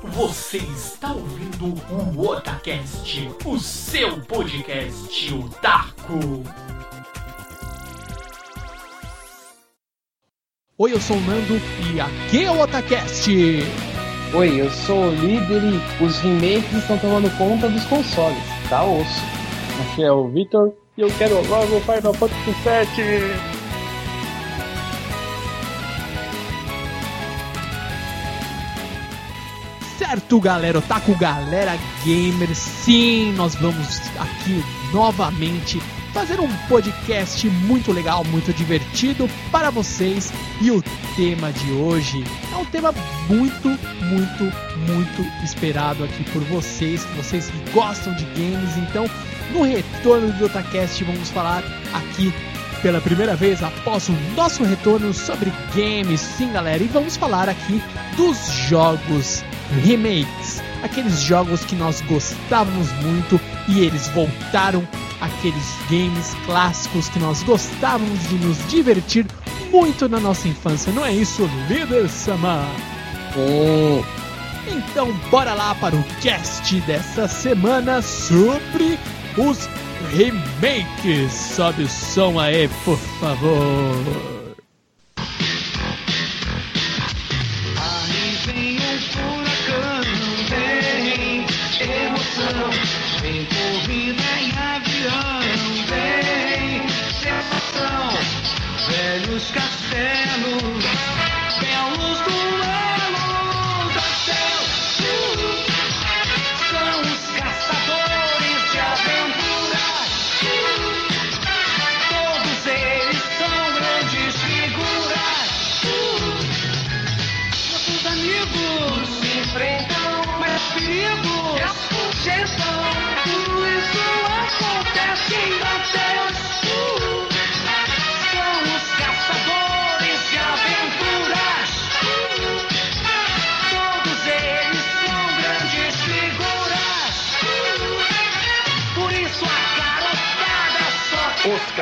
Você está ouvindo o Otacast, o seu podcast otaku. Oi, eu sou o Nando e aqui é o Otacast. Oi, eu sou o líder e os remakes estão tomando conta dos consoles. Tá osso. Aqui é o Victor e eu quero logo o Final Fantasy VII. Certo, galera, Otaku Galera Gamer, sim, nós vamos aqui novamente fazer um podcast muito legal, muito divertido para vocês. E o tema de hoje é um tema muito, muito, muito esperado aqui por vocês, vocês que gostam de games. Então, no retorno do Otacast, vamos falar aqui pela primeira vez após o nosso retorno sobre games, sim, galera, e vamos falar aqui dos jogos remakes, aqueles jogos que nós gostávamos muito e eles voltaram, aqueles games clássicos que nós gostávamos de nos divertir muito na nossa infância, não é isso, líder Sama? Hum, Então bora lá para o cast dessa semana sobre os remakes. Sobe o som aí, por favor.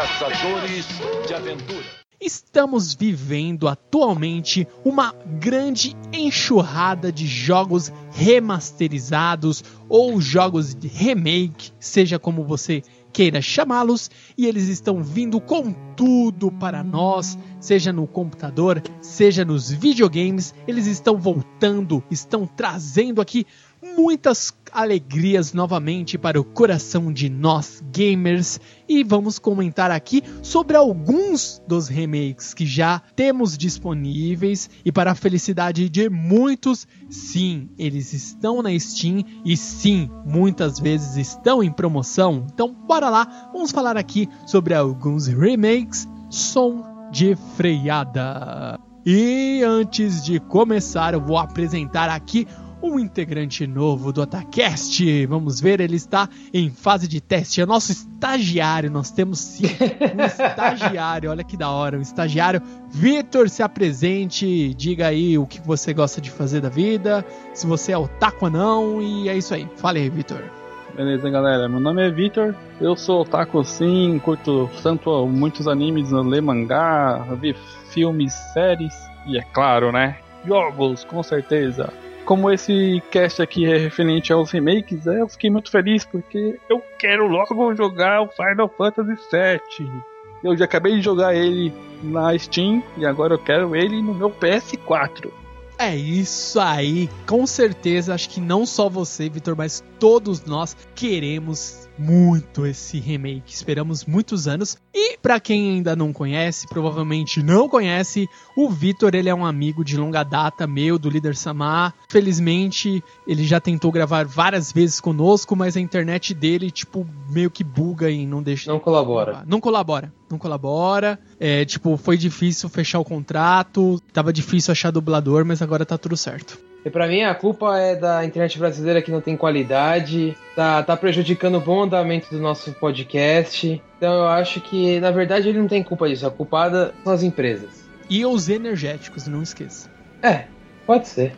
Caçadores de Aventura. Estamos vivendo atualmente uma grande enxurrada de jogos remasterizados ou jogos de remake, seja como você queira chamá-los, e eles estão vindo com tudo para nós, seja no computador, seja nos videogames, eles estão voltando, estão trazendo aqui muitas alegrias novamente para o coração de nós gamers e vamos comentar aqui sobre alguns dos remakes que já temos disponíveis e para a felicidade de muitos, sim, eles estão na Steam e sim, muitas vezes estão em promoção. Então, bora lá, vamos falar aqui sobre alguns remakes, som de freada. E antes de começar, eu vou apresentar aqui um integrante novo do Atacast. Vamos ver, ele está em fase de teste. É o nosso estagiário. Nós temos sim um estagiário. Olha que da hora, um estagiário. Vitor, se apresente. Diga aí o que você gosta de fazer da vida. Se você é otaku ou não. E é isso aí. Fale aí, Vitor. Beleza, galera? Meu nome é Victor. Eu sou otaku sim, curto tanto muitos animes, ler mangá, ver filmes, séries e é claro, né? Jogos, com certeza. Como esse cast aqui é referente aos remakes, é, eu fiquei muito feliz porque eu quero logo jogar o Final Fantasy VII. Eu já acabei de jogar ele na Steam e agora eu quero ele no meu PS4. É isso aí, com certeza, acho que não só você, Vitor, mas todos nós queremos muito esse remake. Esperamos muitos anos. E pra quem ainda não conhece, provavelmente não conhece, o Vitor, ele é um amigo de longa data meu do Líder Samar. Felizmente, ele já tentou gravar várias vezes conosco, mas a internet dele, tipo, meio que buga e não deixa. não colabora. Não colabora. Não colabora. É, tipo, foi difícil fechar o contrato. Tava difícil achar dublador, mas agora tá tudo certo. E pra mim a culpa é da internet brasileira que não tem qualidade, tá, tá prejudicando o bom andamento do nosso podcast. Então eu acho que, na verdade, ele não tem culpa disso. A culpada são as empresas. E os energéticos, não esqueça. É, pode ser.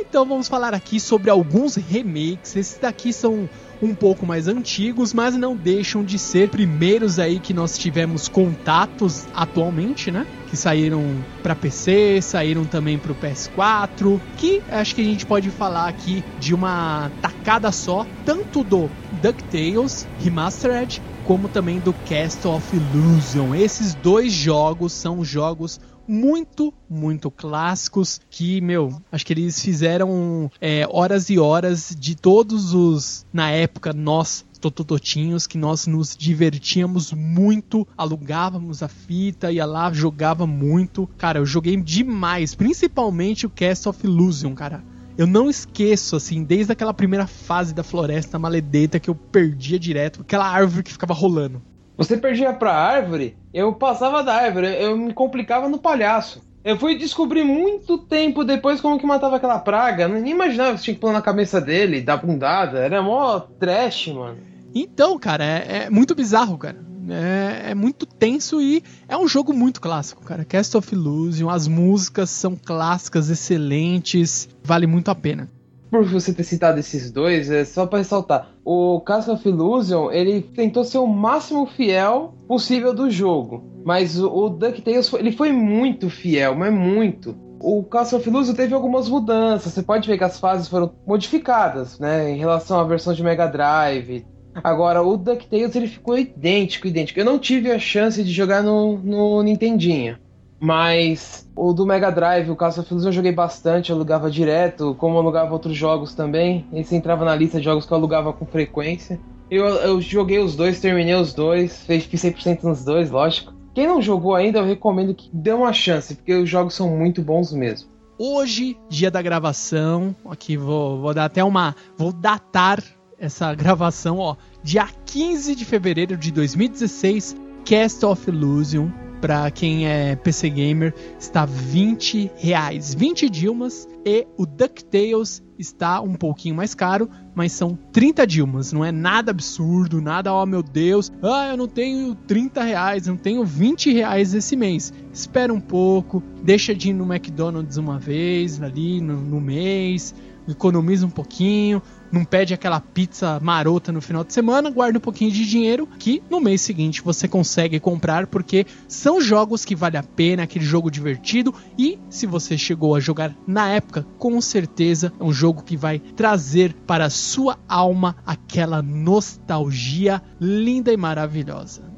Então vamos falar aqui sobre alguns remakes. Esses daqui são um pouco mais antigos, mas não deixam de ser primeiros aí que nós tivemos contatos atualmente, né? Que saíram para PC, saíram também para o PS4, que acho que a gente pode falar aqui de uma tacada só, tanto do DuckTales Remastered como também do Cast of Illusion. Esses dois jogos são jogos muito, muito clássicos que, meu, acho que eles fizeram é, horas e horas de todos os, na época, nós totototinhos que nós nos divertíamos muito, alugávamos a fita, ia lá, jogava muito. Cara, eu joguei demais, principalmente o Cast of Illusion, cara. Eu não esqueço, assim, desde aquela primeira fase da floresta maledeta que eu perdia direto, aquela árvore que ficava rolando. Você perdia pra árvore, eu passava da árvore, eu me complicava no palhaço. Eu fui descobrir muito tempo depois como que matava aquela praga. Eu nem imaginava que tinha que pular na cabeça dele, dar bundada. Era mó trash, mano. Então, cara, é, é muito bizarro, cara. É, é, muito tenso e é um jogo muito clássico, cara. Cast of Illusion, as músicas são clássicas, excelentes, vale muito a pena. Por você ter citado esses dois, é só para ressaltar, o Cast of Illusion, ele tentou ser o máximo fiel possível do jogo, mas o, DuckTales, ele foi muito fiel, mas muito. O Castle of Illusion teve algumas mudanças. Você pode ver que as fases foram modificadas, né? Em relação à versão de Mega Drive. Agora, o DuckTales ele ficou idêntico, idêntico. Eu não tive a chance de jogar no, no Nintendinho. Mas o do Mega Drive, o Castle of Illusion eu joguei bastante, eu alugava direto, como eu alugava outros jogos também. Esse entrava na lista de jogos que eu alugava com frequência. Eu, eu joguei os dois, terminei os dois, fiz 100% nos dois, lógico. Quem não jogou ainda, eu recomendo que dê uma chance, porque os jogos são muito bons mesmo. Hoje, dia da gravação, aqui vou, vou dar até uma. Vou datar essa gravação, ó. Dia 15 de fevereiro de 2016, Cast of Illusion, para quem é PC Gamer, está 20 reais. 20 Dilmas e o DuckTales está um pouquinho mais caro, mas são 30 Dilmas. Não é nada absurdo, nada, oh meu Deus, ah, eu não tenho 30 reais, não tenho 20 reais esse mês. Espera um pouco, deixa de ir no McDonald's uma vez ali no, no mês, economiza um pouquinho, não pede aquela pizza marota no final de semana, guarda um pouquinho de dinheiro que no mês seguinte você consegue comprar porque são jogos que vale a pena, aquele jogo divertido e se você chegou a jogar na época, com certeza é um jogo que vai trazer para a sua alma aquela nostalgia linda e maravilhosa.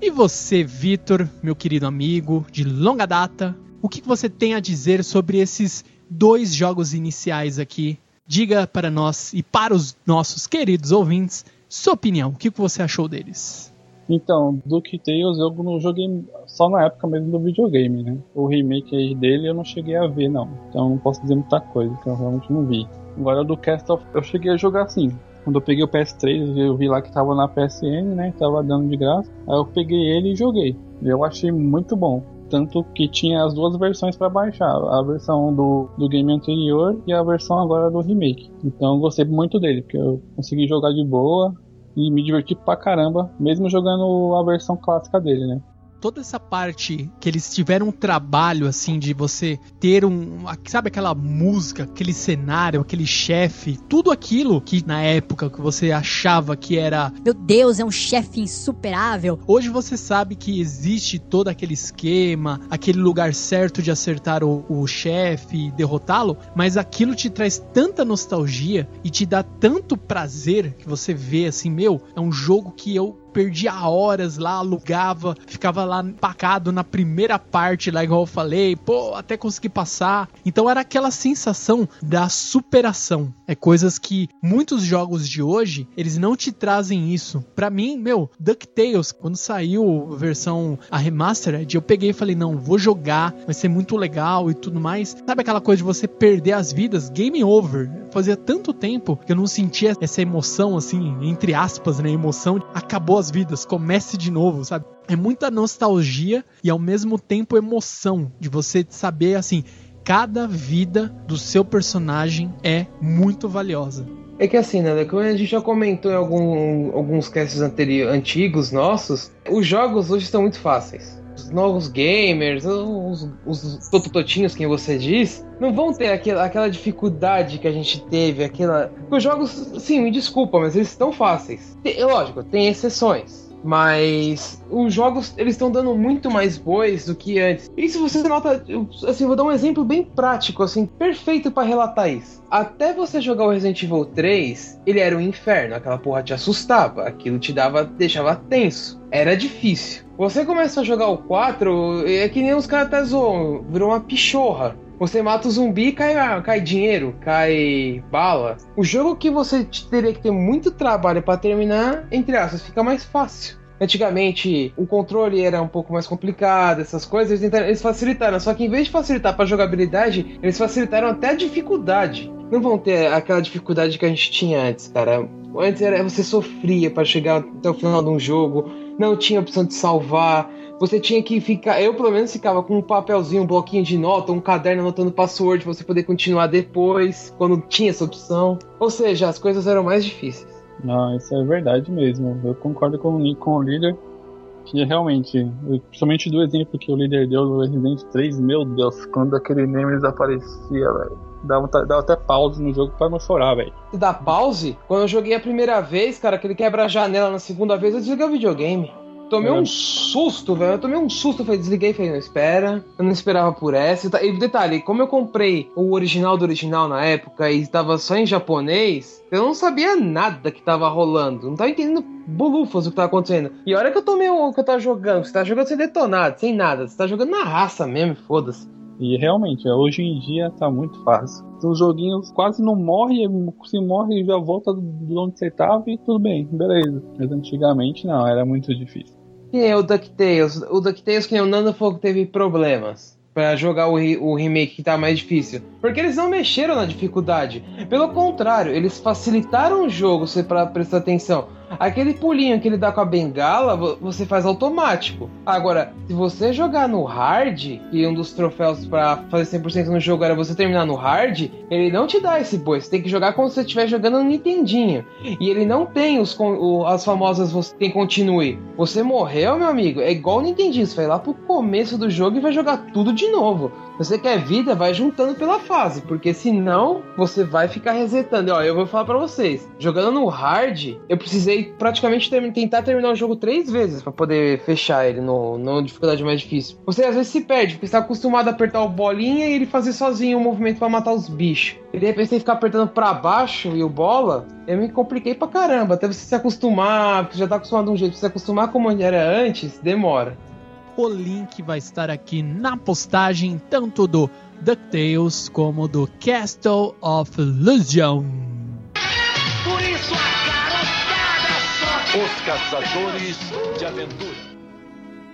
E você, Vitor, meu querido amigo de longa data, o que você tem a dizer sobre esses dois jogos iniciais aqui diga para nós e para os nossos queridos ouvintes sua opinião. O que você achou deles? Então, DuckTales eu não joguei só na época mesmo do videogame, né? O remake dele eu não cheguei a ver, não. Então não posso dizer muita coisa, que eu realmente não vi. Agora do Cast of eu cheguei a jogar assim. Quando eu peguei o PS3, eu vi lá que tava na PSN, né? Tava dando de graça. Aí eu peguei ele e joguei. Eu achei muito bom. Tanto que tinha as duas versões para baixar, a versão do, do game anterior e a versão agora do remake. Então eu gostei muito dele, porque eu consegui jogar de boa e me diverti pra caramba, mesmo jogando a versão clássica dele, né? Toda essa parte que eles tiveram um trabalho assim de você ter um, sabe aquela música, aquele cenário, aquele chefe, tudo aquilo que na época que você achava que era, Meu Deus, é um chefe insuperável. hoje você sabe que existe todo aquele esquema, aquele lugar certo de acertar o, o chefe e derrotá-lo, mas aquilo te traz tanta nostalgia e te dá tanto prazer que você vê assim, meu, é um jogo que eu perdia horas lá, alugava, ficava lá empacado na primeira parte, lá igual eu falei, pô, até conseguir passar. Então era aquela sensação da superação. É coisas que muitos jogos de hoje, eles não te trazem isso. Pra mim, meu, DuckTales, quando saiu a versão a remastered, eu peguei e falei, não, vou jogar, vai ser muito legal e tudo mais. Sabe aquela coisa de você perder as vidas? Game over. Fazia tanto tempo que eu não sentia essa emoção, assim, entre aspas, né? Emoção. Acabou as vidas, comece de novo, sabe? É muita nostalgia e ao mesmo tempo emoção de você saber, assim, cada vida do seu personagem é muito valiosa. É que assim, né? Como a gente já comentou em algum- alguns casts anteri- antigos nossos, os jogos hoje estão muito fáceis. Os novos gamers, os, os totototinhos, quem você diz, não vão ter aquela, aquela dificuldade que a gente teve, aquela. Os jogos, sim, me desculpa, mas eles estão fáceis. Tem- lógico, tem exceções. Mas os jogos eles estão dando muito mais bois do que antes. E se você nota, assim, vou dar um exemplo bem prático, assim, perfeito pra relatar isso. Até você jogar o Resident Evil 3, ele era um inferno, aquela porra te assustava, aquilo te dava, deixava tenso. Era difícil. Você começa a jogar o 4, é que nem os caras até zoam, virou uma pichorra. Você mata o zumbi, cai, cai dinheiro, cai bala. O jogo que você teria que ter muito trabalho pra terminar, entre aspas, fica mais fácil. Antigamente, o controle era um pouco mais complicado, essas coisas, eles, tentaram- eles facilitaram. Só que em vez de facilitar pra jogabilidade, eles facilitaram até a dificuldade. Não vão ter aquela dificuldade que a gente tinha antes, cara. Antes era, você sofria pra chegar até o final de um jogo, não tinha opção de salvar. Você tinha que ficar. Eu, pelo menos, ficava com um papelzinho, um bloquinho de nota, um caderno anotando password pra você poder continuar depois, quando tinha essa opção. Ou seja, as coisas eram mais difíceis. Não, isso é verdade mesmo. Eu concordo com, o- com o líder. Que realmente, principalmente do exemplo que o líder deu do Resident 3, meu Deus, quando aquele Nemesis aparecia, velho. Dava, dava até pause no jogo pra não chorar, velho. Se dá pause, quando eu joguei a primeira vez, cara, que ele quebra a janela na segunda vez, eu desliguei o videogame. Tomei É. um susto, velho. Eu tomei um susto, falei, desliguei, falei, não, espera. Eu não esperava por essa. E tá- E detalhe, como eu comprei o original do original na época e estava só em japonês, eu não sabia nada que tava rolando. Não tava entendendo bolufas o que tava acontecendo. E a hora que eu tomei o que eu tava jogando, você tá jogando sem detonado, sem nada. Você tá jogando na raça mesmo, foda-se. E realmente, hoje em dia tá muito fácil. Os joguinhos quase não morre, se morre já volta de onde você tava e tudo bem, beleza. Mas antigamente não, era muito difícil. Que nem o DuckTales. O DuckTales, que nem o Nando falou que teve problemas pra jogar o, re- o remake que tá mais difícil. Porque eles não mexeram na dificuldade. Pelo contrário, eles facilitaram o jogo, se pra prestar atenção. Aquele pulinho que ele dá com a bengala, vo- você faz automático. Agora, se você jogar no hard, e um dos troféus pra fazer 100% no jogo era você terminar no hard, ele não te dá esse boi. Você tem que jogar como se você estiver jogando no Nintendinho. E ele não tem os, as famosas você tem continue. Você morreu, meu amigo, é igual o Nintendinho. Você vai lá pro começo do jogo e vai jogar tudo de novo. Você quer vida, vai juntando pela fase, porque senão você vai ficar resetando. Ó, eu vou falar pra vocês, jogando no hard, eu precisei praticamente termi- tentar terminar o jogo três vezes pra poder fechar ele no, no dificuldade mais difícil. Você às vezes se perde, porque você tá acostumado a apertar o bolinha e ele fazer sozinho o movimento pra matar os bichos. E de repente você ficar apertando pra baixo e o bola, eu me compliquei pra caramba. Até você se acostumar, você já tá acostumado de um jeito, você se acostumar como era antes, demora. O link vai estar aqui na postagem, tanto do DuckTales como do Castle of Illusion. Por isso a garotada só Os caçadores de aventura.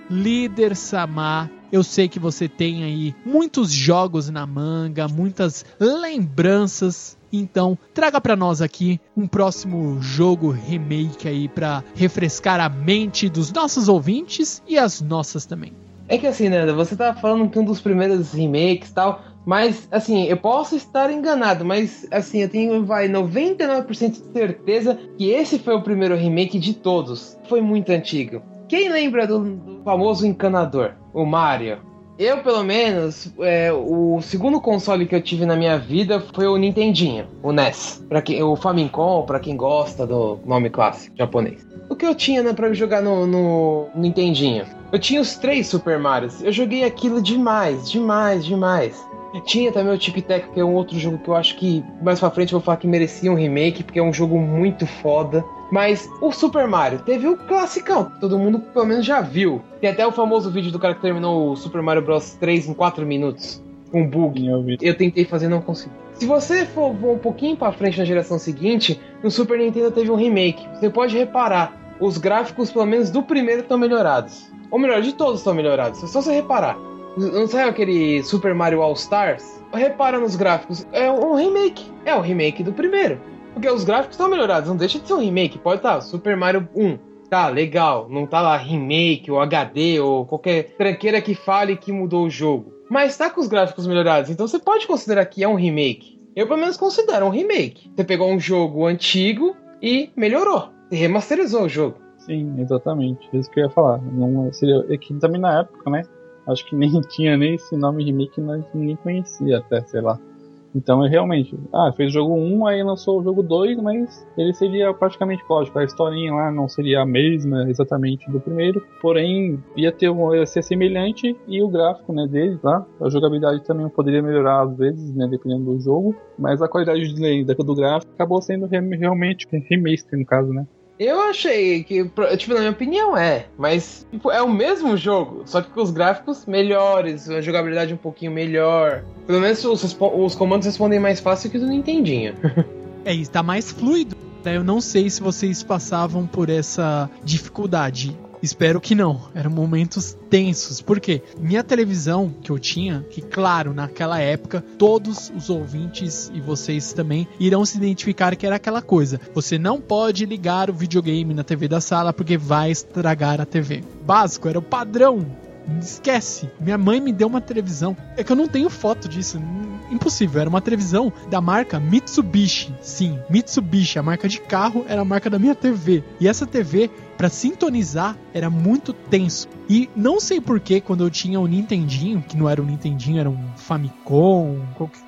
Líder Samar, eu sei que você tem aí muitos jogos na manga, muitas lembranças. Então, traga pra nós aqui um próximo jogo remake aí pra refrescar a mente dos nossos ouvintes e as nossas também. É que assim, Nanda, você tá falando que um dos primeiros remakes tal, mas assim, eu posso estar enganado, mas assim, eu tenho, vai, 99% de certeza que esse foi o primeiro remake de todos. Foi muito antigo. Quem lembra do famoso encanador? O Mario. Eu, pelo menos, é, o segundo console que eu tive na minha vida foi o Nintendinho, o NES. Pra quem, o Famicom, pra quem gosta do nome clássico japonês. O que eu tinha né, pra jogar no, no Nintendinho? Eu tinha os três Super Marios. Eu joguei aquilo demais, demais, demais. Tinha também o Tic Tac, que é um outro jogo que eu acho que mais pra frente eu vou falar que merecia um remake, porque é um jogo muito foda. Mas o Super Mario teve o classicão, todo mundo pelo menos já viu. Tem até o famoso vídeo do cara que terminou o Super Mario Bros 3 em 4 minutos. Um bug. Eu tentei fazer e não consegui. Se você for, for um pouquinho pra frente na geração seguinte, no Super Nintendo teve um remake. Você pode reparar, os gráficos, pelo menos do primeiro, estão melhorados. Ou melhor, de todos estão melhorados. É só você reparar. Não sabe aquele Super Mario All Stars? Repara nos gráficos. É um remake. É um remake do primeiro. Porque os gráficos estão melhorados. Não deixa de ser um remake. Pode estar Super Mario 1. Tá, legal. Não tá lá remake ou HD ou qualquer tranqueira que fale que mudou o jogo. Mas tá com os gráficos melhorados. Então você pode considerar que é um remake. Eu pelo menos considero um remake. Você pegou um jogo antigo e melhorou. Você remasterizou o jogo. Sim, exatamente. Isso que eu ia falar. Não seria é que também na época, né? Acho que nem tinha nem esse nome remake, nós ninguém conhecia até, sei lá. Então realmente, ah, fez o jogo 1, aí lançou o jogo 2, mas ele seria praticamente lógico, a historinha lá não seria a mesma exatamente do primeiro, porém ia ter um, ia ser semelhante e o gráfico, né, dele lá, a jogabilidade também poderia melhorar às vezes, né, dependendo do jogo, mas a qualidade do, do gráfico acabou sendo realmente remaster no caso, né. Eu achei que, tipo, na minha opinião é, mas tipo, é o mesmo jogo, só que com os gráficos melhores, a jogabilidade um pouquinho melhor. Pelo menos os, os comandos respondem mais fácil que do Nintendinho. é, está mais fluido. Eu não sei se vocês passavam por essa dificuldade. Espero que não. Eram momentos tensos. Porque minha televisão que eu tinha, que claro, naquela época, todos os ouvintes e vocês também irão se identificar que era aquela coisa. Você não pode ligar o videogame na TV da sala porque vai estragar a TV. Básico, era o padrão Esquece. Minha mãe me deu uma televisão. É que eu não tenho foto disso. Impossível. Era uma televisão da marca Mitsubishi. Sim, Mitsubishi. A marca de carro era a marca da minha TV. E essa TV, para sintonizar, era muito tenso. E não sei porquê, quando eu tinha o Nintendinho, que não era um Nintendinho, era um Famicom.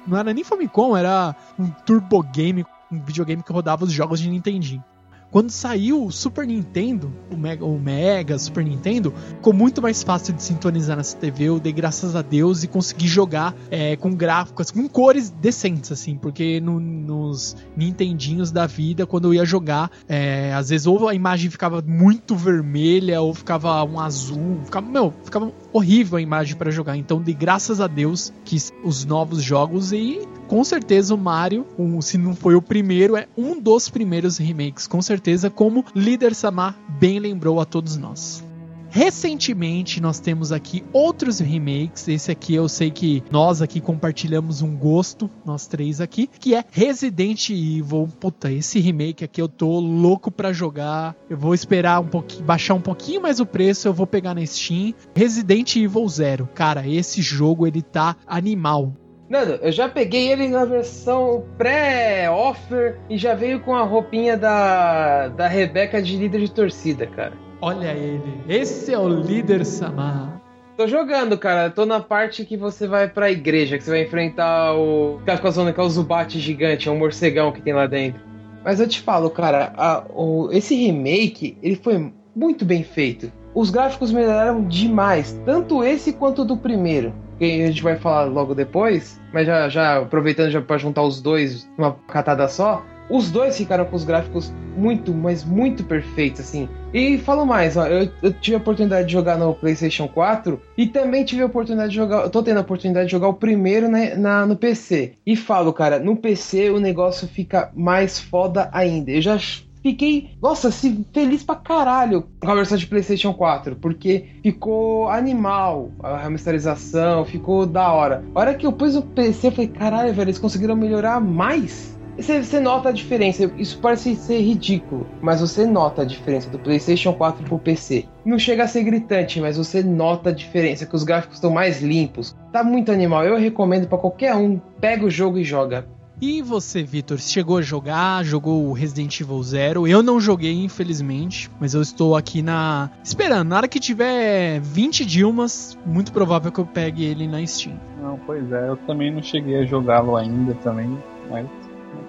Não era nem Famicom, era um Turbo Game. Um videogame que rodava os jogos de Nintendinho. Quando saiu o Super Nintendo, o Mega, o Mega, Super Nintendo, ficou muito mais fácil de sintonizar nessa TV. Eu dei graças a Deus e consegui jogar é, com gráficos, com cores decentes, assim, porque no, nos Nintendinhos da vida, quando eu ia jogar, é, às vezes ou a imagem ficava muito vermelha ou ficava um azul, ficava, meu, ficava horrível a imagem para jogar. Então, dei graças a Deus que os novos jogos e com certeza o Mario, um, se não foi o primeiro, é um dos primeiros remakes, com certeza, como Líder Samar bem lembrou a todos nós. Recentemente nós temos aqui outros remakes. Esse aqui eu sei que nós aqui compartilhamos um gosto, nós três aqui, que é Resident Evil. Puta, esse remake aqui eu tô louco para jogar. Eu vou esperar um pouquinho, baixar um pouquinho mais o preço, eu vou pegar na Steam. Resident Evil Zero. Cara, esse jogo ele tá animal. Nando, eu já peguei ele na versão pré-offer e já veio com a roupinha da, da Rebeca de líder de torcida, cara. Olha ele, esse é o líder Samar. Tô jogando, cara. Tô na parte que você vai pra igreja, que você vai enfrentar o. Ficar com a zona que é o Zubat gigante, é um morcegão que tem lá dentro. Mas eu te falo, cara, a, o, esse remake, ele foi muito bem feito. Os gráficos melhoraram demais, tanto esse quanto do primeiro que a gente vai falar logo depois, mas já, já aproveitando já para juntar os dois numa catada só, os dois ficaram com os gráficos muito, mas muito perfeitos, assim. E falo mais, ó, eu, eu, tive a oportunidade de jogar no PlayStation 4 e também tive a oportunidade de jogar, eu tô tendo a oportunidade de jogar o primeiro né, na, no PC. E falo, cara, no PC o negócio fica mais foda ainda. Eu já fiquei, nossa, se feliz pra caralho com a versão de PlayStation 4, porque ficou animal a remasterização, ficou da hora. A hora que eu pus o PC, eu falei, caralho, velho, eles conseguiram melhorar mais. Você, você nota a diferença, isso parece ser ridículo, mas você nota a diferença do PlayStation 4 pro PC. Não chega a ser gritante, mas você nota a diferença, que os gráficos estão mais limpos. Tá muito animal, eu recomendo para qualquer um, pega o jogo e joga e você, Vitor, chegou a jogar, jogou o Resident Evil Zero? Eu não joguei, infelizmente, mas eu estou aqui na. esperando. Na hora que tiver 20 Dilmas, muito provável que eu pegue ele na Steam. Não, pois é, eu também não cheguei a jogá-lo ainda também, mas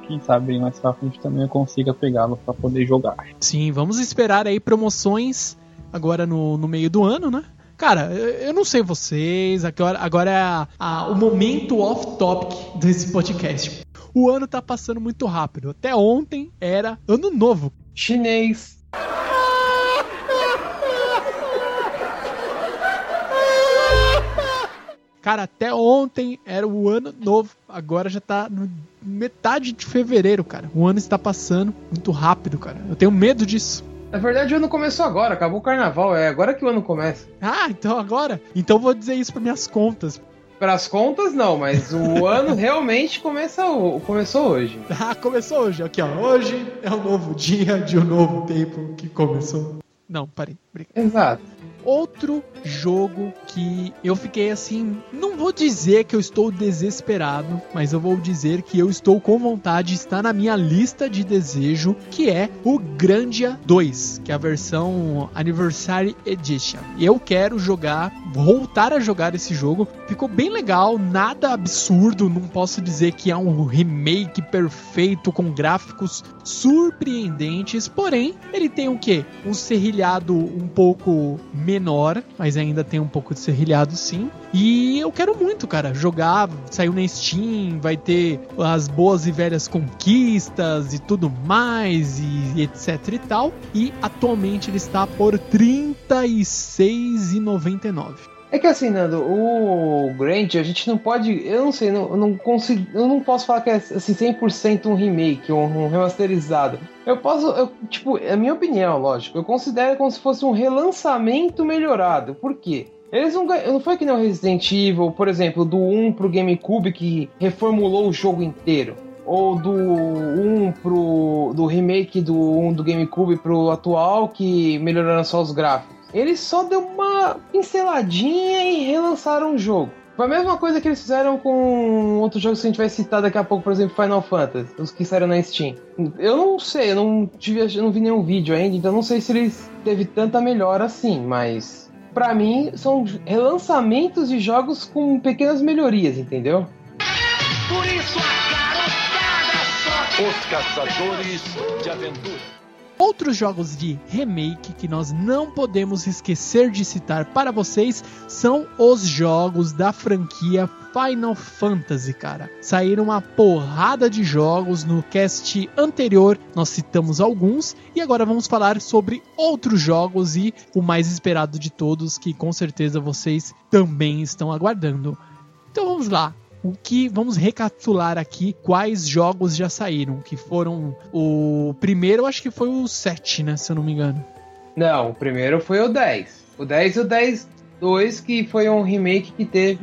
quem sabe mais pra frente também eu consiga pegá-lo para poder jogar. Sim, vamos esperar aí promoções agora no, no meio do ano, né? Cara, eu não sei vocês, agora, agora é a, a, o momento off-topic desse podcast. O ano tá passando muito rápido. Até ontem era ano novo. Chinês. Cara, até ontem era o ano novo. Agora já tá no metade de fevereiro, cara. O ano está passando muito rápido, cara. Eu tenho medo disso. Na verdade, o ano começou agora, acabou o carnaval, é agora que o ano começa. Ah, então agora? Então vou dizer isso para minhas contas. Para as contas, não, mas o ano realmente começa, começou hoje. Ah, começou hoje. Aqui, ó. Hoje é um novo dia de um novo tempo que começou. Não, parei. Exato. Outro jogo que eu fiquei assim, não vou dizer que eu estou desesperado, mas eu vou dizer que eu estou com vontade, está na minha lista de desejo, que é o Grandia 2, que é a versão Anniversary Edition. Eu quero jogar, voltar a jogar esse jogo. Ficou bem legal, nada absurdo, não posso dizer que é um remake perfeito com gráficos surpreendentes, porém, ele tem o que? Um serrilhado um pouco menor, mas ainda tem um pouco de serrilhado sim. E eu quero muito, cara, jogar, saiu na Steam, vai ter as boas e velhas conquistas e tudo mais e etc e tal. E atualmente ele está por R$ 36,99. É que assim, Nando, o Grant, a gente não pode. Eu não sei, não, eu não consigo. Eu não posso falar que é assim, 100% um remake, um, um remasterizado. Eu posso. Eu, tipo, é a minha opinião, lógico. Eu considero como se fosse um relançamento melhorado. Por quê? Eles não ganham. Não foi que nem o Resident Evil, por exemplo, do 1 pro GameCube que reformulou o jogo inteiro. Ou do 1 pro. do remake do 1 do GameCube pro atual que melhoraram só os gráficos. Eles só deu uma pinceladinha e relançaram o jogo. Foi a mesma coisa que eles fizeram com outros jogos que a gente vai citar daqui a pouco, por exemplo, Final Fantasy, os que saíram na Steam. Eu não sei, eu não, tive, eu não vi nenhum vídeo ainda, então não sei se eles teve tanta melhora assim, mas para mim são relançamentos de jogos com pequenas melhorias, entendeu? Por isso a garotada só Os caçadores de aventura. Outros jogos de remake que nós não podemos esquecer de citar para vocês são os jogos da franquia Final Fantasy, cara. Saíram uma porrada de jogos no cast anterior, nós citamos alguns e agora vamos falar sobre outros jogos e o mais esperado de todos que com certeza vocês também estão aguardando. Então vamos lá o que vamos recapitular aqui quais jogos já saíram, que foram o primeiro, acho que foi o 7, né, se eu não me engano. Não, o primeiro foi o 10. O 10 e o 10 2 que foi um remake que teve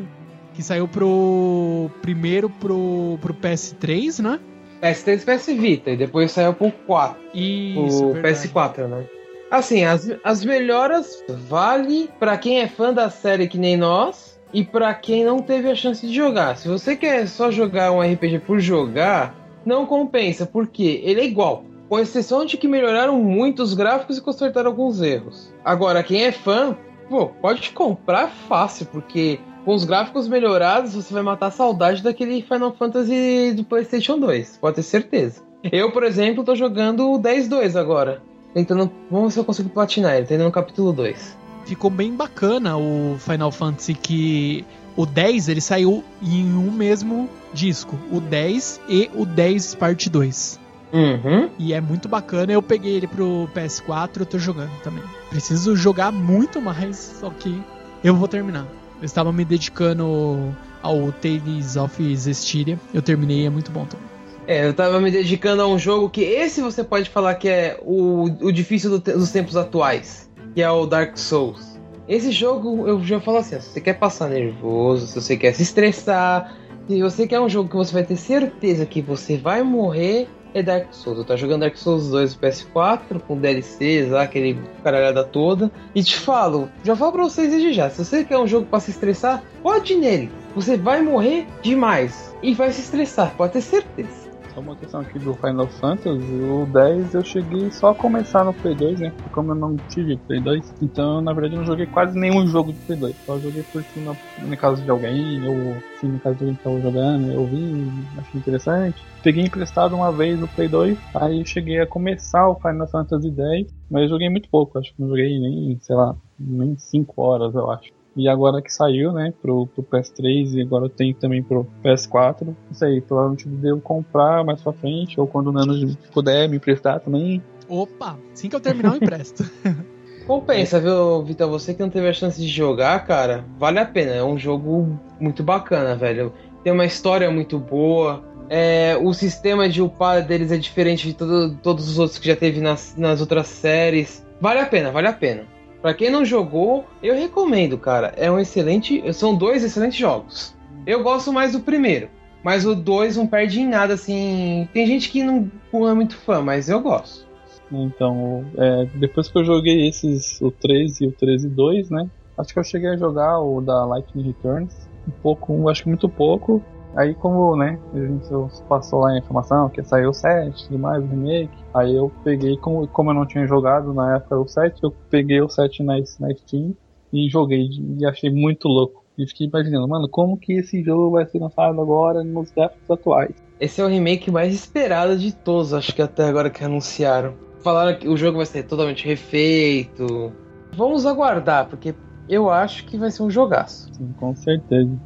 Que saiu pro primeiro pro, pro PS3, né? PS3 e PS Vita e depois saiu pro 4, Isso, o verdade. PS4, né? Assim, as, as melhoras vale pra quem é fã da série que nem nós e pra quem não teve a chance de jogar. Se você quer só jogar um RPG por jogar, não compensa, porque ele é igual. Com exceção de que melhoraram muito os gráficos e consertaram alguns erros. Agora, quem é fã, pô, pode comprar fácil, porque com os gráficos melhorados você vai matar a saudade daquele Final Fantasy do PlayStation 2, pode ter certeza. Eu, por exemplo, tô jogando o 10-2 agora. Tentando. Vamos ver se eu consigo platinar ele, indo no capítulo 2. Ficou bem bacana o Final Fantasy que o 10 ele saiu em um mesmo disco, o 10 e o 10 parte 2. Uhum. E é muito bacana. Eu peguei ele pro PS4, eu tô jogando também. Preciso jogar muito mais, só que eu vou terminar. Eu estava me dedicando ao Tales of Zestiria. Eu terminei, é muito bom também. É, eu tava me dedicando a um jogo que esse você pode falar que é o, o difícil do te- dos tempos atuais, que é o Dark Souls. Esse jogo, eu já falo assim, se você quer passar nervoso, se você quer se estressar, se você quer um jogo que você vai ter certeza que você vai morrer, é Dark Souls. Eu tô jogando Dark Souls 2 no PS4, com DLCs aquele caralhada toda. E te falo, já falo pra vocês desde já, se você quer um jogo pra se estressar, pode nele. Você vai morrer demais. E vai se estressar, pode ter certeza. Uma questão aqui do Final Fantasy, o 10 eu cheguei só a começar no Play 2, né? Como eu não tive Play 2, então na verdade eu não joguei quase nenhum jogo de Play 2. Só joguei por cima na casa de alguém, ou assim, na casa de alguém que tava jogando, eu vi, achei interessante. Peguei emprestado uma vez o Play 2, aí cheguei a começar o Final Fantasy 10, mas eu joguei muito pouco, acho que não joguei nem, sei lá, nem 5 horas, eu acho. E agora que saiu, né, pro, pro PS3 e agora tem também pro PS4. Não sei, provavelmente devo comprar mais pra frente, ou quando o Nano puder me emprestar também. Opa, assim que eu terminar eu empresto. Compensa, viu, Vitor? Você que não teve a chance de jogar, cara, vale a pena. É um jogo muito bacana, velho. Tem uma história muito boa. É, o sistema de upar deles é diferente de todo- todos os outros que já teve nas, nas outras séries. Vale a pena, vale a pena. Pra quem não jogou, eu recomendo, cara. É um excelente. São dois excelentes jogos. Eu gosto mais do primeiro. Mas o dois não perde em nada, assim. Tem gente que não não é muito fã, mas eu gosto. Então, é, depois que eu joguei esses, o 3 e o 13 2, né? Acho que eu cheguei a jogar o da Lightning Returns. Um pouco, acho que muito pouco. Aí como, né, a gente passou lá a informação que saiu o 7 e tudo mais, o remake. Aí eu peguei, como, como eu não tinha jogado na época o 7, eu peguei o 7 na, na Steam e joguei e achei muito louco. E fiquei imaginando, mano, como que esse jogo vai ser lançado agora nos gráficos atuais? Esse é o remake mais esperado de todos, acho que até agora que anunciaram. Falaram que o jogo vai ser totalmente refeito. Vamos aguardar, porque eu acho que vai ser um jogaço. Sim, com certeza.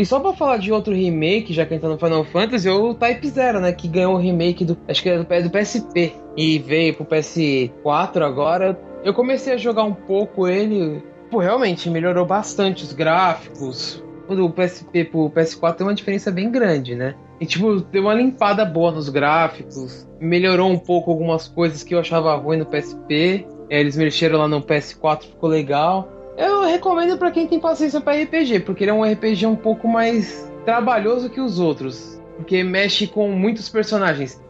E só pra falar de outro remake, já que a gente tá no Final Fantasy, é o Type Zero, né? Que ganhou o remake do. Acho que é do, do PSP. E veio pro PS4 agora. Eu comecei a jogar um pouco ele. Pô, realmente, melhorou bastante os gráficos. Do PSP pro PS4 tem uma diferença bem grande, né? E tipo, deu uma limpada boa nos gráficos. Melhorou um pouco algumas coisas que eu achava ruim no PSP. Eles mexeram lá no PS4, ficou legal. Eu recomendo para quem tem paciência para RPG, porque ele é um RPG um pouco mais trabalhoso que os outros, porque mexe com muitos personagens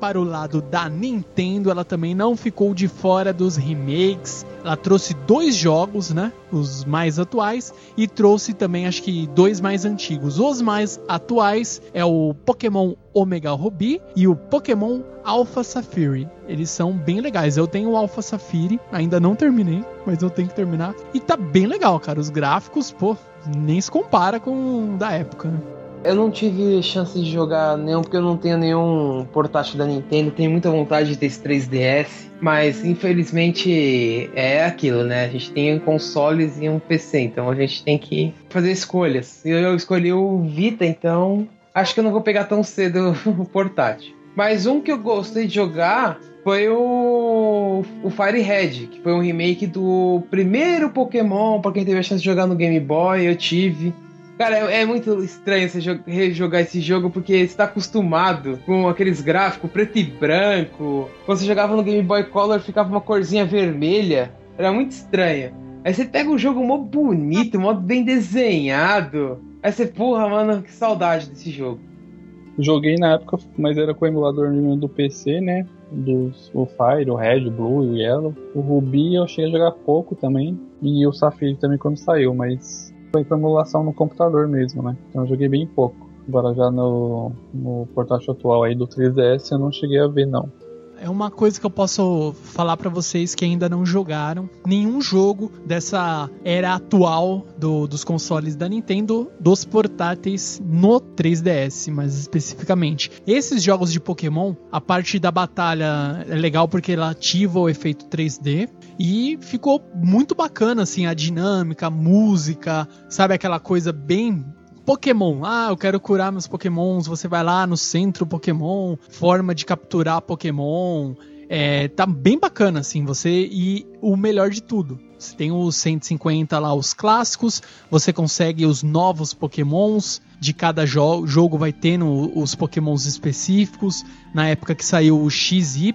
para o lado da Nintendo, ela também não ficou de fora dos remakes. Ela trouxe dois jogos, né? Os mais atuais e trouxe também, acho que dois mais antigos. Os mais atuais é o Pokémon Omega Ruby e o Pokémon Alpha Sapphire. Eles são bem legais. Eu tenho o Alpha Sapphire, ainda não terminei, mas eu tenho que terminar. E tá bem legal, cara. Os gráficos, pô, nem se compara com o da época, né? Eu não tive chance de jogar nenhum, porque eu não tenho nenhum portátil da Nintendo. Tenho muita vontade de ter esse 3DS. Mas infelizmente é aquilo, né? A gente tem consoles e um PC, então a gente tem que fazer escolhas. Eu escolhi o Vita, então acho que eu não vou pegar tão cedo o portátil. Mas um que eu gostei de jogar foi o, o Fire Red, que foi um remake do primeiro Pokémon. Pra quem teve a chance de jogar no Game Boy, eu tive. Cara, é, é, muito estranho você rejogar esse jogo porque você tá acostumado com aqueles gráficos preto e branco. Quando você jogava no Game Boy Color ficava uma corzinha vermelha. Era muito estranho. Aí você pega um jogo mó bonito, mó bem desenhado. Aí você, porra, mano, que saudade desse jogo. Joguei na época, mas era com o emulador do PC, né? Dos, o Fire, o Red, o Blue o Yellow. O Ruby eu cheguei a jogar pouco também. E o Safiri também quando saiu, mas foi com emulação no computador mesmo, né? Então eu joguei bem pouco. Agora já no, no portátil atual aí do 3DS eu não cheguei a ver não. É uma coisa que eu posso falar para vocês que ainda não jogaram nenhum jogo dessa era atual do, dos consoles da Nintendo, dos portáteis no 3DS, mais especificamente. Esses jogos de Pokémon, a parte da batalha é legal porque ela ativa o efeito 3D e ficou muito bacana assim a dinâmica, a música, sabe aquela coisa bem Pokémon. Ah, eu quero curar meus Pokémons. Você vai lá no centro Pokémon, forma de capturar Pokémon. É, tá bem bacana, assim, você. E o melhor de tudo. Você tem os 150 lá, os clássicos. Você consegue os novos Pokémons. De cada jo jogo vai tendo os Pokémons específicos. Na época que saiu o XY,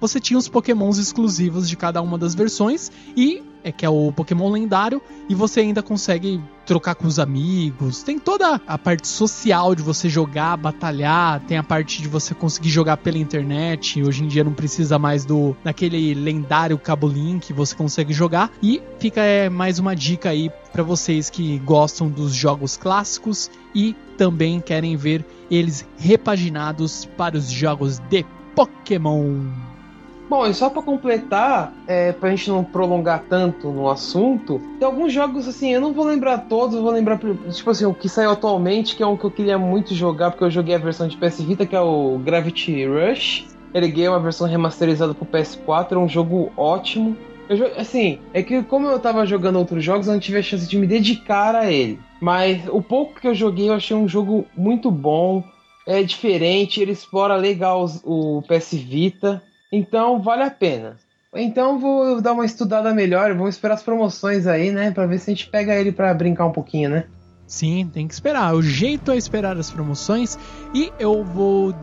você tinha os Pokémons exclusivos de cada uma das versões. E é que é o Pokémon lendário, e você ainda consegue trocar com os amigos. Tem toda a parte social de você jogar, batalhar, tem a parte de você conseguir jogar pela internet. Hoje em dia não precisa mais do daquele lendário Cabo Link, você consegue jogar. E fica é, mais uma dica aí para vocês que gostam dos jogos clássicos e também querem ver eles repaginados para os jogos de Pokémon. Bom, e só para completar, é, pra gente não prolongar tanto no assunto, tem alguns jogos assim, eu não vou lembrar todos, eu vou lembrar, tipo assim, o que saiu atualmente, que é um que eu queria muito jogar, porque eu joguei a versão de PS Vita, que é o Gravity Rush. Ele ganhou uma versão remasterizada pro PS4, é um jogo ótimo. Eu, assim, é que como eu tava jogando outros jogos, eu não tive a chance de me dedicar a ele. Mas o pouco que eu joguei, eu achei um jogo muito bom. É diferente, ele explora legal o PS Vita. Então vale a pena. Então vou dar uma estudada melhor, vamos esperar as promoções aí, né, para ver se a gente pega ele para brincar um pouquinho, né? Sim, tem que esperar. O jeito é esperar as promoções. E eu vou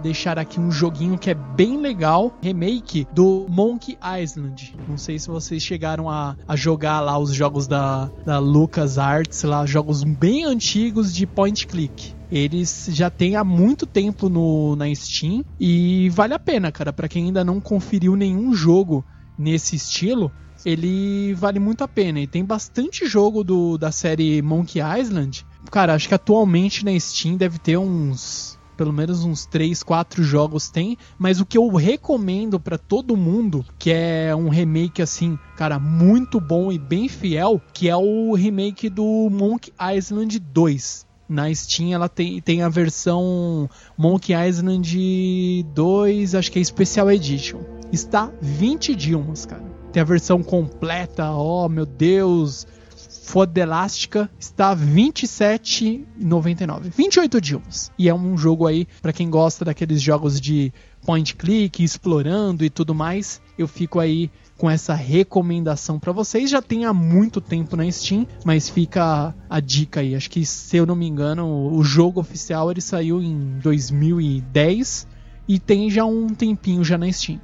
deixar aqui um joguinho que é bem legal: remake do Monkey Island. Não sei se vocês chegaram a, a jogar lá os jogos da, da Lucas Arts, lá, jogos bem antigos de point click. Eles já têm há muito tempo no, na Steam e vale a pena, cara. Para quem ainda não conferiu nenhum jogo nesse estilo, ele vale muito a pena. E tem bastante jogo do, da série Monkey Island. Cara, acho que atualmente na Steam deve ter uns. Pelo menos uns 3, 4 jogos tem. Mas o que eu recomendo para todo mundo, que é um remake assim, cara, muito bom e bem fiel, que é o remake do Monkey Island 2 na Steam ela tem, tem a versão Monkey Island 2, acho que é Special Edition. Está 20 Dilmas, cara. Tem a versão completa, oh meu Deus, foda elástica, está 27,99. 28 Dilmas. E é um jogo aí para quem gosta daqueles jogos de point click, explorando e tudo mais. Eu fico aí com essa recomendação para vocês. Já tem há muito tempo na Steam, mas fica a dica aí. Acho que se eu não me engano, o jogo oficial ele saiu em 2010 e tem já um tempinho já na Steam.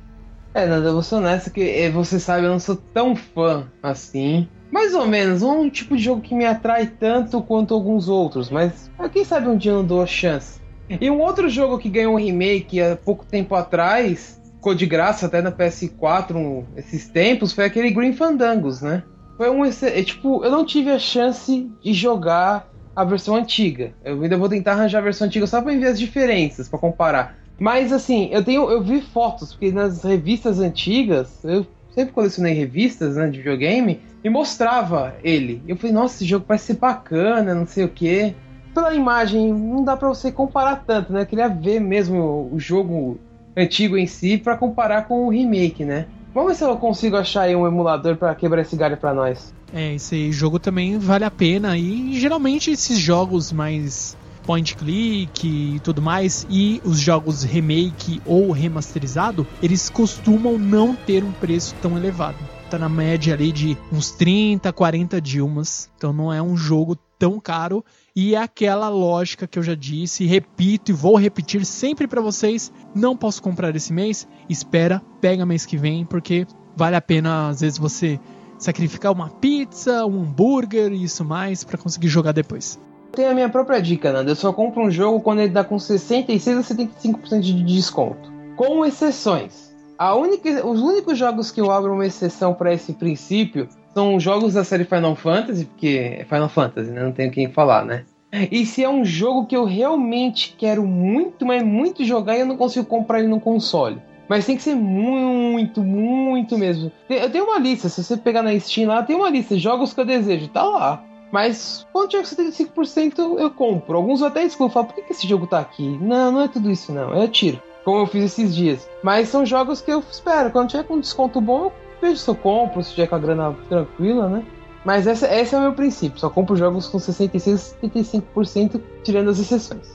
É, Nanda, eu vou ser honesto que eh, você sabe, eu não sou tão fã assim. Mais ou menos, um tipo de jogo que me atrai tanto quanto alguns outros, mas quem sabe um dia eu não dou a chance. E um outro jogo que ganhou um remake há pouco tempo atrás, ficou de graça até na PS4 um, esses tempos, foi aquele Green Fandangos, né? Foi um. É, tipo, eu não tive a chance de jogar a versão antiga. Eu ainda vou tentar arranjar a versão antiga só pra ver as diferenças, para comparar. Mas assim, eu tenho, eu vi fotos, porque nas revistas antigas, eu sempre colecionei revistas né, de videogame, e mostrava ele. Eu falei, nossa, esse jogo parece ser bacana, não sei o que. Pela imagem, não dá pra você comparar tanto, né? Eu queria ver mesmo o jogo antigo em si para comparar com o remake, né? Vamos ver se eu consigo achar aí um emulador para quebrar esse galho para nós. É, esse jogo também vale a pena e geralmente esses jogos mais point click e tudo mais, e os jogos remake ou remasterizado, eles costumam não ter um preço tão elevado. Tá na média ali de uns 30, 40 Dilmas. Então não é um jogo tão caro e é aquela lógica que eu já disse, repito e vou repetir sempre para vocês, não posso comprar esse mês, espera, pega mês que vem, porque vale a pena às vezes você sacrificar uma pizza, um hambúrguer e isso mais para conseguir jogar depois tenho a minha própria dica, Nanda. Eu só compro um jogo quando ele dá com 66 a 75% de desconto. Com exceções. A única, os únicos jogos que eu abro uma exceção para esse princípio são jogos da série Final Fantasy, porque é Final Fantasy, né? Não tenho quem falar, né? E se é um jogo que eu realmente quero muito, mas muito jogar e eu não consigo comprar ele no console. Mas tem que ser muito, muito mesmo. Eu tenho uma lista, se você pegar na Steam lá, tem uma lista de jogos que eu desejo, tá lá. Mas quando tiver 75% eu compro. Alguns eu até excluo, falo, por que, que esse jogo tá aqui? Não, não é tudo isso não, é tiro. Como eu fiz esses dias. Mas são jogos que eu espero. Quando tiver com desconto bom, eu vejo se eu compro, se tiver com a grana tranquila, né? Mas essa, esse é o meu princípio. Só compro jogos com 66, 75%, tirando as exceções.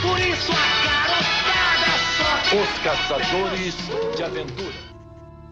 Por isso a garotada só... Os caçadores de aventura.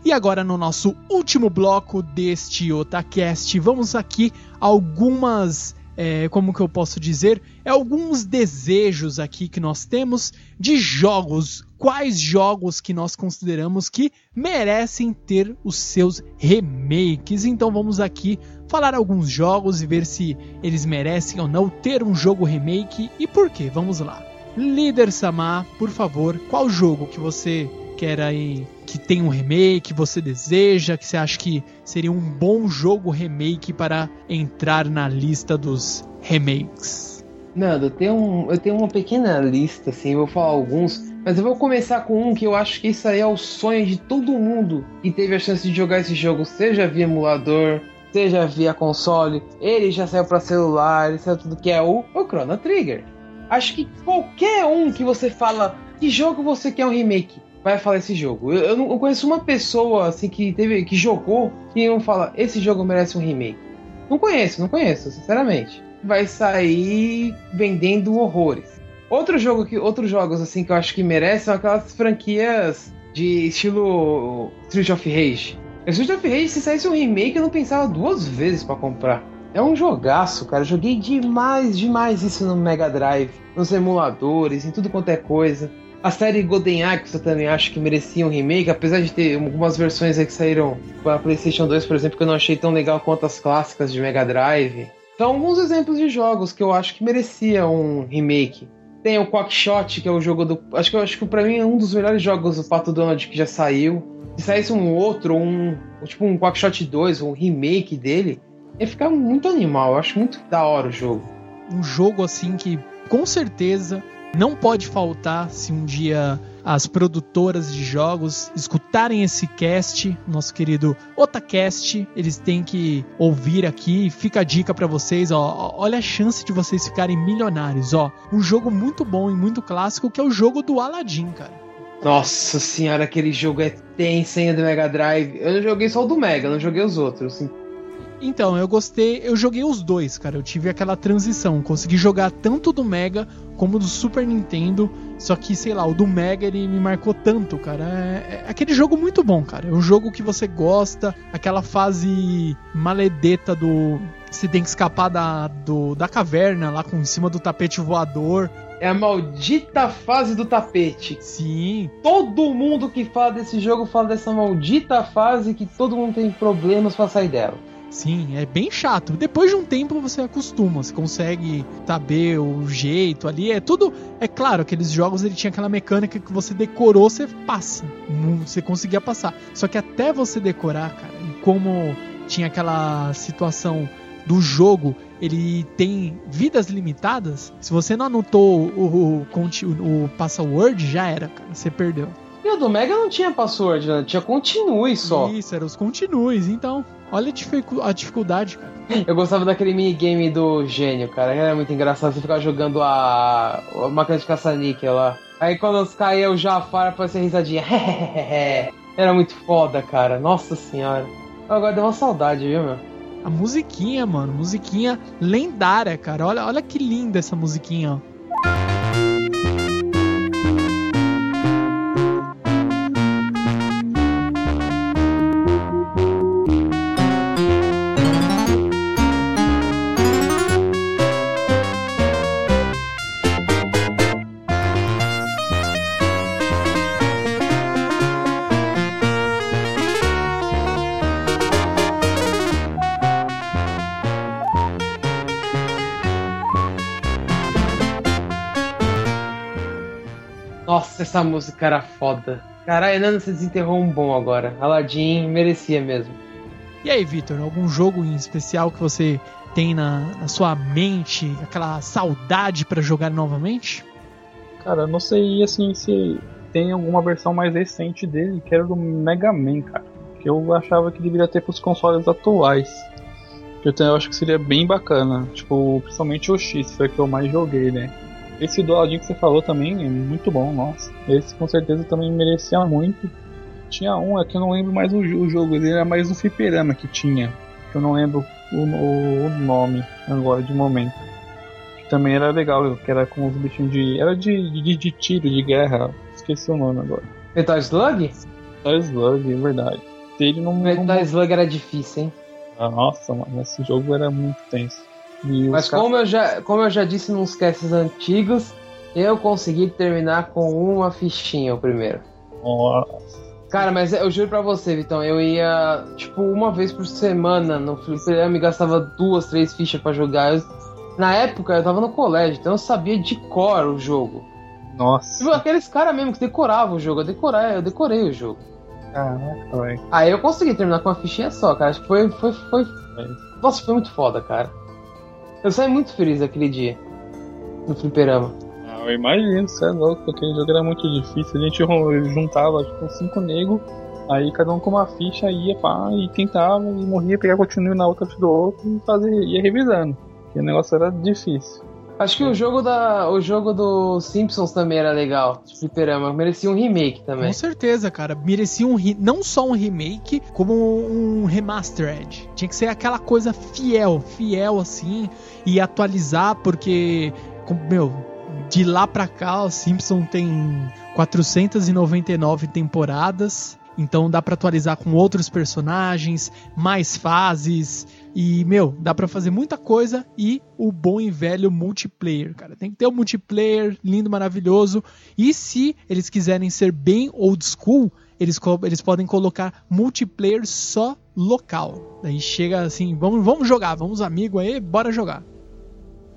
E agora no nosso último bloco deste Otacast, vamos aqui algumas, é, como que eu posso dizer, é alguns desejos aqui que nós temos de jogos. Quais jogos que nós consideramos que merecem ter os seus remakes? Então vamos aqui falar alguns jogos e ver se eles merecem ou não ter um jogo remake e por quê. Vamos lá. Líder Samar, por favor, qual jogo que você quer aí que tem um remake, você deseja, que você acha que seria um bom jogo remake para entrar na lista dos remakes? Nando, eu tenho, um, eu tenho uma pequena lista, assim, vou falar alguns, mas eu vou começar com um que eu acho que isso aí é o sonho de todo mundo que teve a chance de jogar esse jogo, seja via emulador, seja via console, ele já saiu para celular, ele saiu tudo que é o, o Chrono Trigger. Acho que qualquer um que você fala que jogo você quer um remake, vai falar esse jogo. Eu, eu não conheço uma pessoa assim que teve que jogou e não fala esse jogo merece um remake. Não conheço, não conheço, sinceramente. Vai sair vendendo horrores. Outro jogo que outros jogos assim que eu acho que merecem são aquelas franquias de estilo Street of Rage. Street of Rage se saísse um remake eu não pensava duas vezes para comprar. É um jogaço, cara. Eu joguei demais, demais isso no Mega Drive, nos emuladores, em tudo quanto é coisa. A série Golden Axe eu também acho que merecia um remake, apesar de ter algumas versões aí que saíram para PlayStation 2, por exemplo, que eu não achei tão legal quanto as clássicas de Mega Drive. Então, alguns exemplos de jogos que eu acho que merecia um remake. Tem o Quackshot, que é o jogo do. Acho que acho que para mim é um dos melhores jogos do Pato Donald que já saiu. Se saísse um outro, um. Tipo um Quackshot 2, um remake dele, ia ficar muito animal. Eu acho muito da hora o jogo. Um jogo assim que com certeza não pode faltar se um dia as produtoras de jogos escutarem esse cast, nosso querido Otacast, eles têm que ouvir aqui. Fica a dica para vocês, ó, olha a chance de vocês ficarem milionários, ó. Um jogo muito bom e muito clássico que é o jogo do Aladdin, cara. Nossa senhora, aquele jogo é tenso, hein, do Mega Drive. Eu joguei só o do Mega, não joguei os outros. Então, eu gostei, eu joguei os dois, cara. Eu tive aquela transição, consegui jogar tanto do Mega como do Super Nintendo. Só que, sei lá, o do Mega ele me marcou tanto, cara. É, é aquele jogo muito bom, cara. É um jogo que você gosta, aquela fase maledeta do. Você tem que escapar da, do, da caverna lá com em cima do tapete voador. É a maldita fase do tapete. Sim. Todo mundo que fala desse jogo fala dessa maldita fase que todo mundo tem problemas pra sair dela. Sim, é bem chato. Depois de um tempo você acostuma, você consegue saber o jeito ali. É tudo. É claro, aqueles jogos ele tinha aquela mecânica que você decorou, você passa. Você conseguia passar. Só que até você decorar, cara, e como tinha aquela situação do jogo, ele tem vidas limitadas. Se você não anotou o, o, o, o password, já era, cara. Você perdeu. E o do Mega não tinha password, né? Tinha continue só. Isso, eram os continues, então. Olha a dificuldade, cara. Eu gostava daquele minigame do gênio, cara. Era muito engraçado. Você ficava jogando a, a máquina de caça-níquel lá. Aí quando caía o Jafar, fazia risadinha. Era muito foda, cara. Nossa senhora. Agora deu uma saudade, viu, meu? A musiquinha, mano. Musiquinha lendária, cara. Olha, olha que linda essa musiquinha, ó. Essa música era foda. Caralho, Nando, você desenterrou um bom agora. Aladdin merecia mesmo. E aí, Vitor, algum jogo em especial que você tem na, na sua mente, aquela saudade para jogar novamente? Cara, não sei assim se tem alguma versão mais recente dele, que era do Mega Man, cara. Que eu achava que deveria ter pros consoles atuais. Que eu, eu acho que seria bem bacana. Tipo, principalmente o X, foi o que eu mais joguei, né? Esse do Aladdin que você falou também é muito bom, nossa. Esse com certeza também merecia muito. Tinha um, é que eu não lembro mais o, o jogo, ele era mais um fliperama que tinha. Que eu não lembro o, o, o, nome agora de momento. Que também era legal, que era com os bichinhos de. Era de, de, de tiro, de guerra. Esqueci o nome agora. Metal Slug? Metal Slug, é verdade. Ele não, Metal não... Slug era difícil, hein? Ah, nossa, mano, esse jogo era muito tenso. Mas como eu, já, como eu já disse nos casts antigos, eu consegui terminar com uma fichinha o primeiro. Nossa. Cara, mas eu juro pra você, Vitão, eu ia, tipo, uma vez por semana no fliperama e gastava duas, três fichas para jogar. Eu, na época eu tava no colégio, então eu sabia de cor o jogo. Nossa. Tipo, aqueles caras mesmo que decoravam o jogo, eu decorei, eu decorei o jogo. Caraca, velho. Aí eu consegui terminar com uma fichinha só, cara. Acho que foi. foi, foi... Nossa, foi muito foda, cara. Eu saí muito feliz aquele dia. No fliperama. Ah, eu imagino, você é louco, aquele jogo era muito difícil. A gente juntava, tipo, cinco negros, aí cada um com uma ficha ia pá, e tentava, e morria, pegava continue na outra do outro e fazia, ia revisando. E o negócio era difícil. Acho que o jogo da o jogo do Simpsons também era legal, de fliperama. Merecia um remake também. Com certeza, cara. Merecia um não só um remake, como um remastered. Tinha que ser aquela coisa fiel, fiel assim, e atualizar, porque, meu, de lá pra cá, o Simpsons tem 499 temporadas. Então dá para atualizar com outros personagens, mais fases, E, meu, dá pra fazer muita coisa e o bom e velho multiplayer, cara. Tem que ter o um multiplayer lindo, maravilhoso. E se eles quiserem ser bem old school, eles, eles podem colocar multiplayer só local. Daí chega assim, vamos, vamos jogar, vamos amigo aí, bora jogar.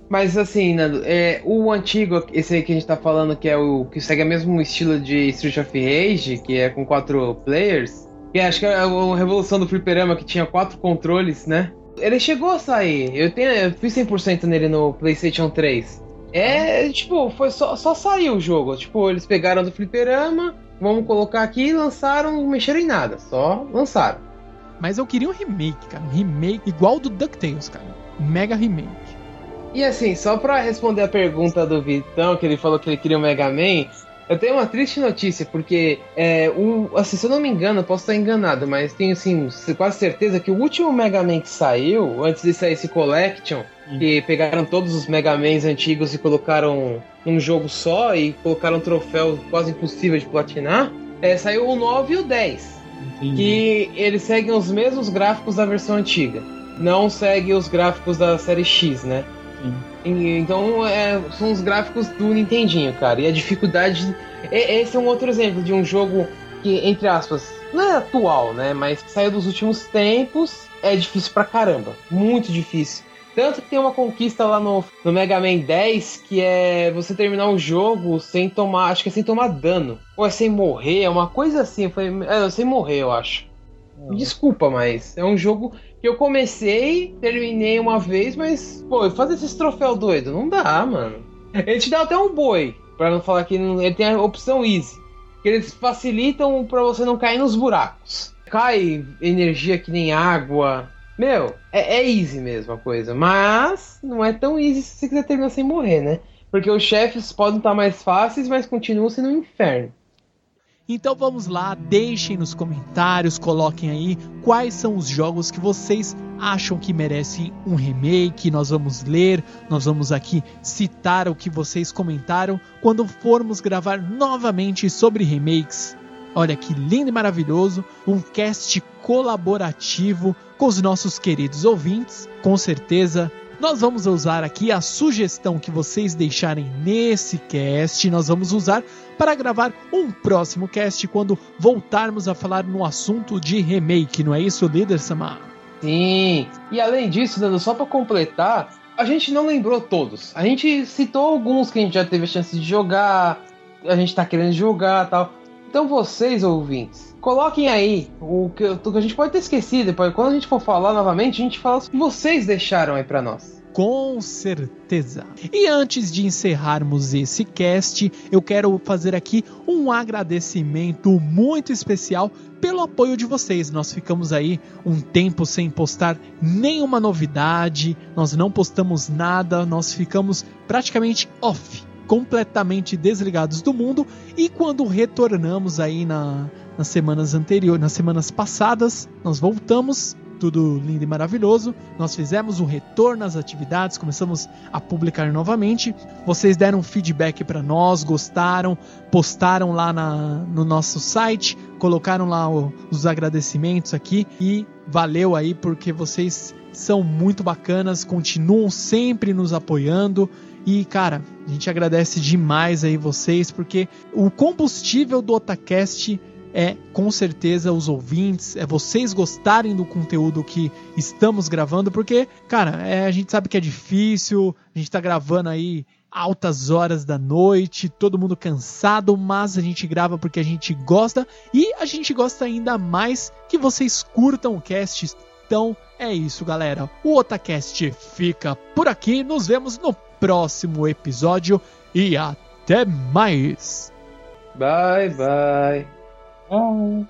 Mas assim, Nando, é, o antigo, esse aí que a gente tá falando, que é o que segue o mesmo estilo de Street of Rage, que é com quatro players, que acho que é a revolução do fliperama que tinha quatro controles, né? Ele chegou a sair. Eu, tenho, eu fiz 100% nele no PlayStation 3. É, tipo, foi só, só saiu o jogo. Tipo, eles pegaram do fliperama, vamos colocar aqui, lançaram, não mexeram em nada, só lançaram. Mas eu queria um remake, cara. Um remake igual do DuckTales, cara. Mega remake. E assim, só pra responder a pergunta do Vitão, que ele falou que ele queria um Mega Man, eu tenho uma triste notícia, porque é, o, assim, se eu não me engano, eu posso estar enganado, mas tenho assim, quase certeza que o último Mega Man que saiu, antes de sair esse Collection, hum. que pegaram todos os Mega Mans antigos e colocaram num jogo só e colocaram um troféu quase impossível de platinar, é, saiu o 9 e o 10. Entendi. Que eles seguem os mesmos gráficos da versão antiga. Não segue os gráficos da série X, né? Então, é, são os gráficos do Nintendinho, cara. E a dificuldade. Esse é um outro exemplo de um jogo que, entre aspas, não é atual, né? Mas saiu dos últimos tempos. É difícil pra caramba. Muito difícil. Tanto que tem uma conquista lá no, no Mega Man 10 que é você terminar o jogo sem tomar. Acho que é sem tomar dano. Ou é sem morrer, é uma coisa assim. Foi, é, sem morrer, eu acho. Desculpa, mas é um jogo que eu comecei, terminei uma vez, mas, pô, fazer esses troféus doido, não dá, mano. Ele te dá até um boi, pra não falar que ele tem a opção easy. Que eles facilitam para você não cair nos buracos. Cai energia que nem água. Meu, é, é easy mesmo a coisa. Mas não é tão easy se você quiser terminar sem morrer, né? Porque os chefes podem estar mais fáceis, mas continuam sendo um inferno. Então vamos lá, deixem nos comentários, coloquem aí quais são os jogos que vocês acham que merecem um remake. Nós vamos ler, nós vamos aqui citar o que vocês comentaram quando formos gravar novamente sobre remakes. Olha que lindo e maravilhoso, um cast colaborativo com os nossos queridos ouvintes. Com certeza nós vamos usar aqui a sugestão que vocês deixarem nesse cast, nós vamos usar para gravar um próximo cast quando voltarmos a falar no assunto de remake, não é isso, líder Samar? Sim. E além disso, dando só para completar, a gente não lembrou todos. A gente citou alguns que a gente já teve a chance de jogar, a gente tá querendo jogar, tal. Então vocês ouvintes, coloquem aí o que, o que a gente pode ter esquecido, depois quando a gente for falar novamente, a gente fala o que vocês deixaram aí para nós. Com certeza. E antes de encerrarmos esse cast, eu quero fazer aqui um agradecimento muito especial pelo apoio de vocês. Nós ficamos aí um tempo sem postar nenhuma novidade, nós não postamos nada, nós ficamos praticamente off, completamente desligados do mundo e quando retornamos aí na, nas semanas anteriores, nas semanas passadas, nós voltamos tudo lindo e maravilhoso. Nós fizemos um retorno às atividades, começamos a publicar novamente. Vocês deram feedback para nós, gostaram, postaram lá na, no nosso site, colocaram lá o, os agradecimentos aqui e valeu aí porque vocês são muito bacanas, continuam sempre nos apoiando. E, cara, a gente agradece demais aí vocês, porque o combustível do Otacast é com certeza os ouvintes, é vocês gostarem do conteúdo que estamos gravando, porque, cara, é, a gente sabe que é difícil, a gente tá gravando aí altas horas da noite, todo mundo cansado, mas a gente grava porque a gente gosta e a gente gosta ainda mais que vocês curtam o cast. Então é isso, galera. O Otacast fica por aqui. Nos vemos no próximo episódio e até mais. Bye, bye. Oh.